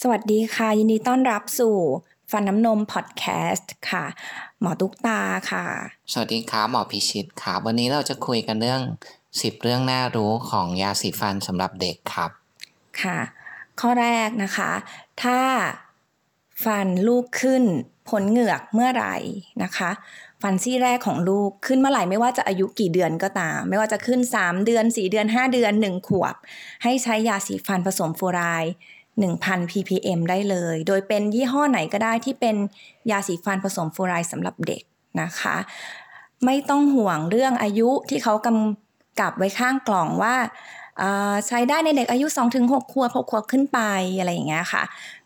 สวัสดีค่ะ ยินดีต้อนรับสู่ฟันน้ำนมพอดแคสต์ค่ะ หมอตุ๊กตาค่ะ สวัสดีครับหมอพิชิตครับวันนี้เราจะคุยกันเรื่อง10เรื่องน่ารู้ของยาสีฟันสำหรับเด็กครับ ค่ะ ข้อแรกนะคะ ถ้าฟันลูกขึ้นผลเหงือกเมื่อไหร่นะคะ ฟันซี่แรกของลูกขึ้นเมื่อไหร่ไม่ว่าจะอายุกี่เดือนก็ตาม ไม่ว่าจะขึ้น 3 เดือน 4 เดือน 5 เดือน 1 ขวบ ให้ใช้ยาสีฟันผสมฟลูอไรด์ 1,000 ppm ได้เลย โดยเป็นยี่ห้อไหนก็ได้ที่เป็นยาสีฟันผสมฟลูไรด์สำหรับเด็กนะคะ ไม่ต้องห่วงเรื่องอายุที่เขากำกับไว้ข้างกล่องว่าใช้ได้ในเด็กอายุ 2-6 ขวบ 6 ขวบขึ้นไปอะไรอย่างเงี้ยค่ะ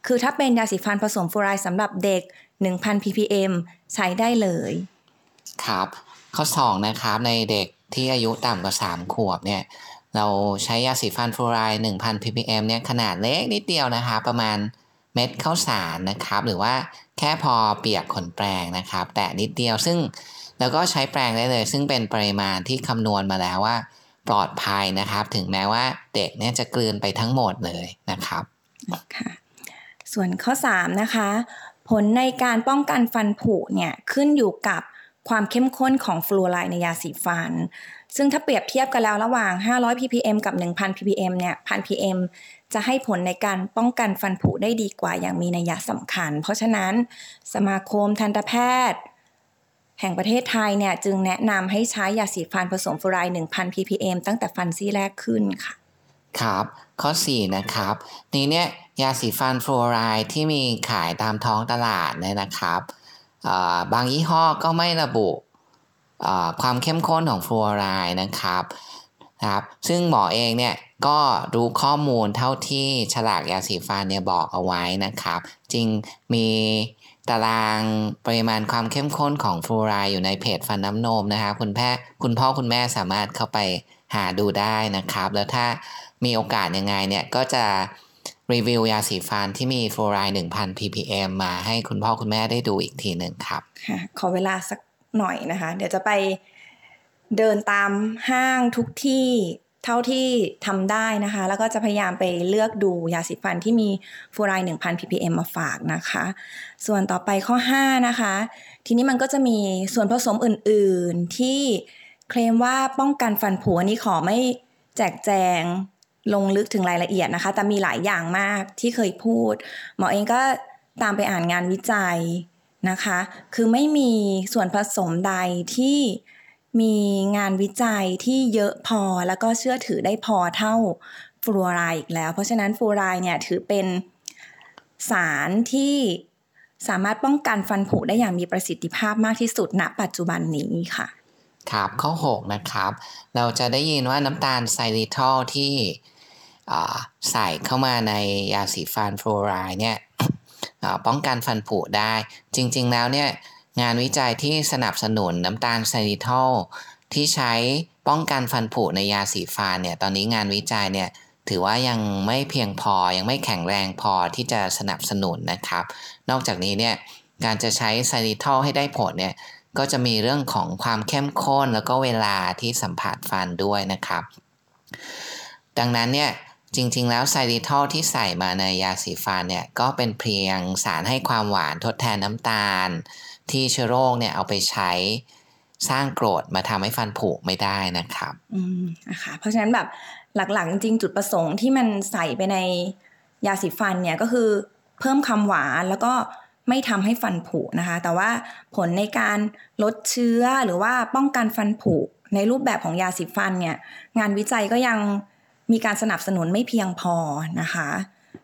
คือถ้าเป็นยาสีฟันผสมฟลูไรด์สำหรับเด็ก 1,000 ppm ใช้ได้เลย ครับ ข้อ 2 นะครับในเด็กที่อายุต่ำกว่า 3 ขวบเนี่ย เราใช้ยาสีฟันฟลูอไรด์1,000 ppm เนี่ยขนาดเล็กนิดเดียวนะคะ ประมาณเม็ดข้าวสารนะครับ หรือว่าแค่พอเปียกขนแปรงนะครับ แต่นิดเดียวซึ่งแล้วก็ใช้แปรงได้เลย ซึ่งเป็นปริมาณที่คำนวณมาแล้วว่า ปลอดภัยนะครับ ถึงแม้ว่าเด็กเนี่ยจะกลืนไปทั้งหมดเลยนะครับค่ะส่วนข้อ 3 นะคะ ผลในการป้องกันฟันผุเนี่ยขึ้นอยู่กับ ความเข้มข้นของฟลูออไรด์ในยาสีฟัน ซึ่งถ้าเปรียบเทียบกันแล้วระหว่าง 500 ppm กับ 1,000 ppm เนี่ย 1,000 ppm จะให้ผลในการป้องกันฟันผุได้ดีกว่าอย่างมีนัยสำคัญ เพราะฉะนั้นสมาคมทันตแพทย์ แห่งประเทศไทยเนี่ยจึงแนะนำให้ใช้ยาสีฟันผสมฟลูออไรด์ 1,000 ppm ตั้งแต่ฟันซี่แรกขึ้นค่ะ ครับ ข้อ 4 นะครับนี้เนี่ยยาสีฟันฟลูอไรด์ที่มีขายตามท้องตลาดเนี่ยนะครับ บางยี่ห้อก็ไม่ระบุความเข้มข้นของฟลูออไรด์นะครับนะครับ ซึ่งหมอเองเนี่ยก็รู้ข้อมูลเท่าที่ฉลากยาสีฟันเนี่ยบอกเอาไว้นะครับ จริงมีตารางปริมาณความเข้มข้นของฟลูออไรด์อยู่ในเพจฟันน้ำนมนะครับคุณแพทย์คุณพ่อคุณแม่สามารถเข้าไปหาดูได้นะครับ แล้วถ้ามีโอกาสยังไงเนี่ยก็จะ รีวิวยาสีฟันที่มีฟลูออไรด์1,000 ppm มาให้คุณพ่อคุณแม่ได้ดูอีกทีหนึ่งครับค่ะขอเวลาสักหน่อยนะคะ เดี๋ยวจะไปเดินตามห้างทุกที่เท่าที่ทำได้นะคะ แล้วก็จะพยายามไปเลือกดูยาสีฟันที่มีฟลูไรด์1,000 ppm มาฝากนะคะ ส่วนต่อไปข้อ 5 นะคะ ทีนี้มันก็จะมีส่วนผสมอื่น ๆที่เคลมว่าป้องกันฟันผุอันนี้ขอไม่แจกแจง ลงลึกถึงรายละเอียดนะคะ แต่มีหลายอย่างมากที่เคยพูด หมอเองก็ตามไปอ่านงานวิจัยนะคะ คือไม่มีส่วนผสมใดที่มีงานวิจัยที่เยอะพอแล้วก็เชื่อถือได้พอเท่าฟลูออไรด์อีกแล้ว เพราะฉะนั้นฟลูออไรด์เนี่ยถือเป็นสารที่สามารถป้องกันฟันผุได้อย่างมีประสิทธิภาพมากที่สุดณ ปัจจุบันนี้ค่ะครับข้อ 6 นะครับ เราจะได้ยินว่าน้ำตาลไซริทอลที่ ใส่เข้ามาในยาสีฟันฟลูออไรด์เนี่ยป้องกันฟันผุได้ จริงๆแล้วเนี่ยงานวิจัยที่สนับสนุนน้ำตาลไซริทอลที่ใช้ป้องกันฟันผุในยาสีฟันเนี่ยตอนนี้งานวิจัยเนี่ยถือว่ายังไม่เพียงพอยังไม่แข็งแรงพอที่จะสนับสนุนนะครับ นอกจากนี้เนี่ยการจะใช้ไซริทอลให้ได้ผลเนี่ยก็จะมีเรื่องของความเข้มข้นแล้วก็เวลาที่สัมผัสฟันด้วยนะครับ ดังนั้นเนี่ย จริงๆ แล้วไซริทอลที่ใส่มาในยาสีฟันเนี่ย ก็เป็นเพียงสารให้ความหวานทดแทนน้ำตาล ที่เชื้อโรคเนี่ยเอาไปใช้สร้างโกรธมาทำให้ฟันผุไม่ได้นะครับ อืมนะคะเพราะฉะนั้นแบบหลักๆ จริงจุดประสงค์ที่มันใส่ไปในยาสีฟันเนี่ยก็คือเพิ่มคำหวานแล้วก็ไม่ทำให้ฟันผุนะคะ แต่ว่าผลในการลดเชื้อหรือว่าป้องกันฟันผุในรูปแบบของยาสีฟันเนี่ย งานวิจัยก็ยัง มีการสนับสนุนไม่เพียงพอนะคะ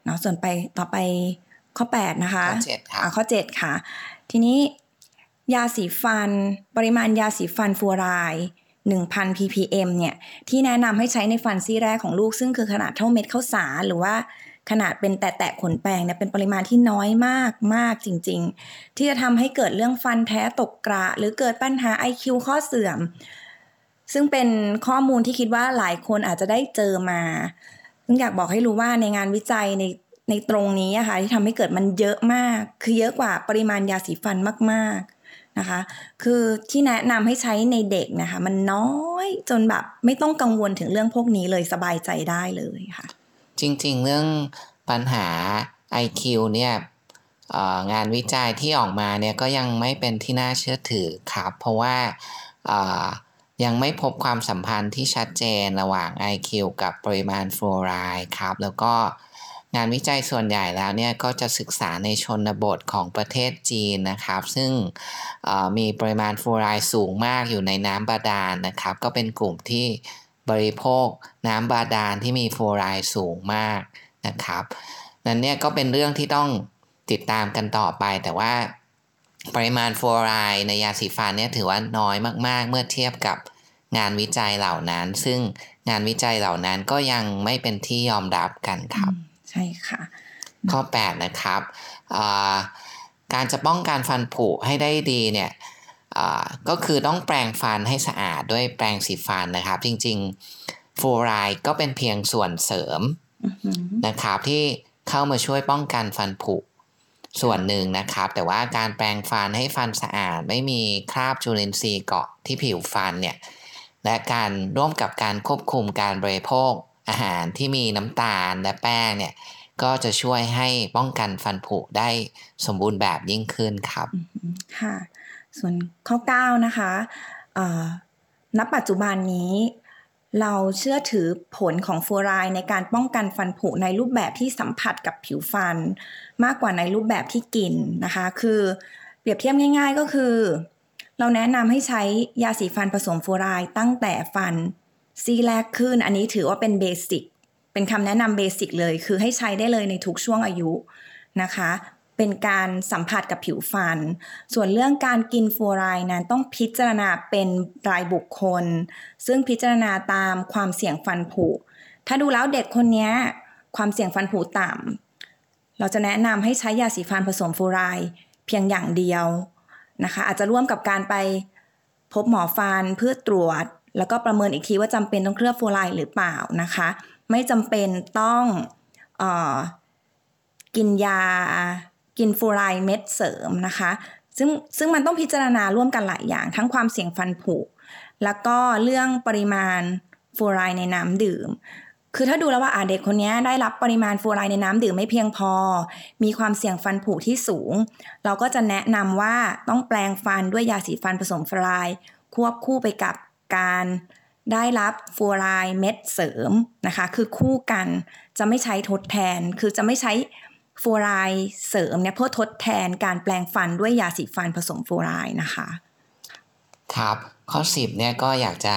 เนาะส่วนไปต่อไปข้อ 8 นะคะ ข้อ7ค่ะข้อ 7 ค่ะ ทีนี้ยาสีฟัน ปริมาณยาสีฟันฟูราย 1,000 ppm เนี่ยที่แนะนำให้ใช้ในฟันซี่แรกของลูก ซึ่งคือขนาดเท่าเม็ดข้าวสารหรือว่าขนาดเป็นแตะๆขนแปรงเนี่ยเป็นปริมาณที่น้อยมากมากจริง ๆ ที่จะทำให้เกิดเรื่องฟันแท้ตกกระ หรือเกิดปัญหา IQ ข้อเสื่อม ซึ่งเป็นข้อมูลที่คิดว่าหลายคนอาจจะได้เจอมา ซึ่งอยากบอกให้รู้ว่าในงานวิจัยในในตรงนี้นะคะ่ะที่ทำให้เกิดมันเยอะมาก คือเยอะกว่าปริมาณยาสีฟันมาก ๆนะคะ คือที่แนะนำให้ใช้ในเด็กนะคะ มันน้อยจนแบบไม่ต้องกังวลถึงเรื่องพวกนี้เลยสบายใจได้เลยค่ะ จริงๆ เรื่องปัญหา IQ เนี่ยงานวิจัยที่ออกมาเนี่ยก็ยังไม่เป็นที่น่าเชื่อถือครับ เพราะว่า ยังไม่พบความสัมพันธ์ที่ชัดเจนระหว่าง IQ กับปริมาณฟลูอไรด์ครับ แล้วก็งานวิจัยส่วนใหญ่แล้วเนี่ยก็จะศึกษาในชนบทของประเทศจีนนะครับ ซึ่งมีปริมาณฟลูอไรด์สูงมากอยู่ในน้ำบาดาลนนะครับ ก็เป็นกลุ่มที่บริโภคน้ำบาดาลที่มีฟลูอไรด์สูงมากนะครับนั้นเนี่ยก็เป็นเรื่องที่ต้องติดตามกันต่อไปแต่ว่า ปริมาณฟลูอไรด์ในยาสีฟันเนี่ยถือว่าน้อยมาก ๆ เมื่อเทียบกับงานวิจัยเหล่านั้น ซึ่งงานวิจัยเหล่านั้นก็ยังไม่เป็นที่ยอมรับกันครับ ใช่ค่ะ ข้อ 8 นะครับการจะป้องกันฟันผุให้ได้ดีเนี่ยก็คือต้องแปรงฟันให้สะอาดด้วยแปรงสีฟันนะครับ จริงๆฟูไรด์ก็เป็นเพียงส่วนเสริมนะครับที่เข้ามาช่วยป้องกันฟันผุ ส่วนหนึ่งนะครับ แต่ว่าการแปรงฟันให้ฟันสะอาด ไม่มีคราบจุลินทรีย์เกาะที่ผิวฟันเนี่ยและการร่วมกับการควบคุมการบริโภคอาหารที่มีน้ำตาลและแป้งเนี่ยก็จะช่วยให้ป้องกันฟันผุได้สมบูรณ์แบบยิ่งขึ้นครับค่ะส่วนข้อ 9 นะคะณปัจจุบันนี้ เราเชื่อถือผลของฟูรายในการป้องกันฟันผุในรูปแบบที่สัมผัสกับผิวฟัน มากกว่าในรูปแบบที่กินนะคะ คือเปรียบเทียบง่าย ๆ ก็คือ เราแนะนำให้ใช้ยาสีฟันผสมฟูรายตั้งแต่ฟันซี่แรกขึ้น อันนี้ถือว่าเป็น basic เป็นคำแนะนำ basic เลย คือให้ใช้ได้เลยในทุกช่วงอายุนะคะ เป็นการสัมผัสกับผิวฟัน ส่วนเรื่องการกินฟลูออไรด์นั้นต้องพิจารณาเป็นรายบุคคล ซึ่งพิจารณาตามความเสี่ยงฟันผุ ถ้าดูแล้วเด็กคนนี้ความเสี่ยงฟันผุต่ำ เราจะแนะนำให้ใช้ยาสีฟันผสมฟลูออไรด์เพียงอย่างเดียวนะคะ อาจจะร่วมกับการไปพบหมอฟันเพื่อตรวจ แล้วก็ประเมินอีกทีว่าจำเป็นต้องเคลือบฟูไลหรือเปล่านะคะ ไม่จำเป็นต้องออกินยา กินฟูไลเม็ดเสริมนะคะ ซึ่งซึ่งมันต้องพิจารณาร่วมกันหลายอย่าง ทั้งความเสี่ยงฟันผุ แล้วก็เรื่องปริมาณฟูไลในน้ำดื่ม คือถ้าดูแล้วว่าอาเด็กคนนี้ได้รับปริมาณฟูไลในน้ำดื่มไม่เพียงพอ มีความเสี่ยงฟันผุที่สูง เราก็จะแนะนำว่าต้องแปลงฟันด้วยยาสีฟันผสมฟูไลควบคู่ไปกับการได้รับฟูรายเม็ดเสริมนะคะ คือคู่กันจะไม่ใช้ทดแทน คือจะไม่ใช้ ฟูรายเสริมเนี่ยเพื่อทดแทนการแปลงฟันด้วยยาสีฟันผสมฟูรายนะคะครับข้อ10เนี่ยก็อยากจะ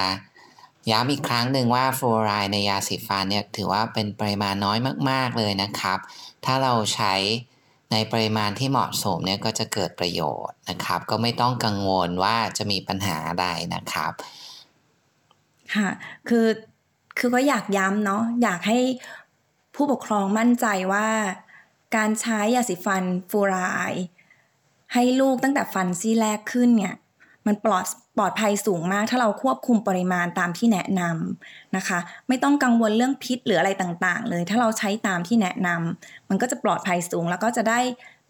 ย้ำอีกครั้งหนึ่งว่าฟูรายในยาสีฟันเนี่ยถือว่าเป็นปริมาณน้อยมาก ๆเลยนะครับ ถ้าเราใช้ในปริมาณที่เหมาะสมเนี่ยก็จะเกิดประโยชน์นะครับ ก็ไม่ต้องกังวลว่าจะมีปัญหาอะไรนะครับค่ะคือคือก็อยากย้ำเนาะอยากให้ผู้ปกครองมั่นใจว่า การใช้ยาสีฟันฟูรายให้ลูกตั้งแต่ฟันซี่แรกขึ้นเนี่ยมันปลอดปลอดภัยสูงมาก ถ้าเราควบคุมปริมาณตามที่แนะนำนะคะ ไม่ต้องกังวลเรื่องพิษหรืออะไรต่างๆ เลย ถ้าเราใช้ตามที่แนะนำมันก็จะปลอดภัยสูง แล้วก็จะได้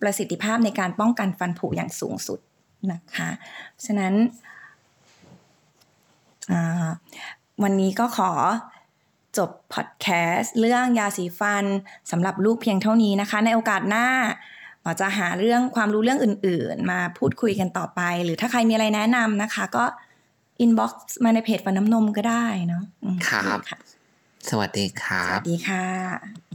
ประสิทธิภาพในการป้องกันฟันผุอย่างสูงสุดนะคะฉะนั้นวันนี้ก็ขอ จบพอดแคสต์เรื่องยาสีฟันสำหรับลูกเพียงเท่านี้นะคะ ในโอกาสหน้าหมอจะหาเรื่องความรู้เรื่องอื่น ๆ มาพูดคุยกันต่อไป หรือถ้าใครมีอะไรแนะนำนะคะ ก็inbox มาในเพจฟันน้ำนมก็ได้เนาะครับ สวัสดีครับ สวัสดีค่ะ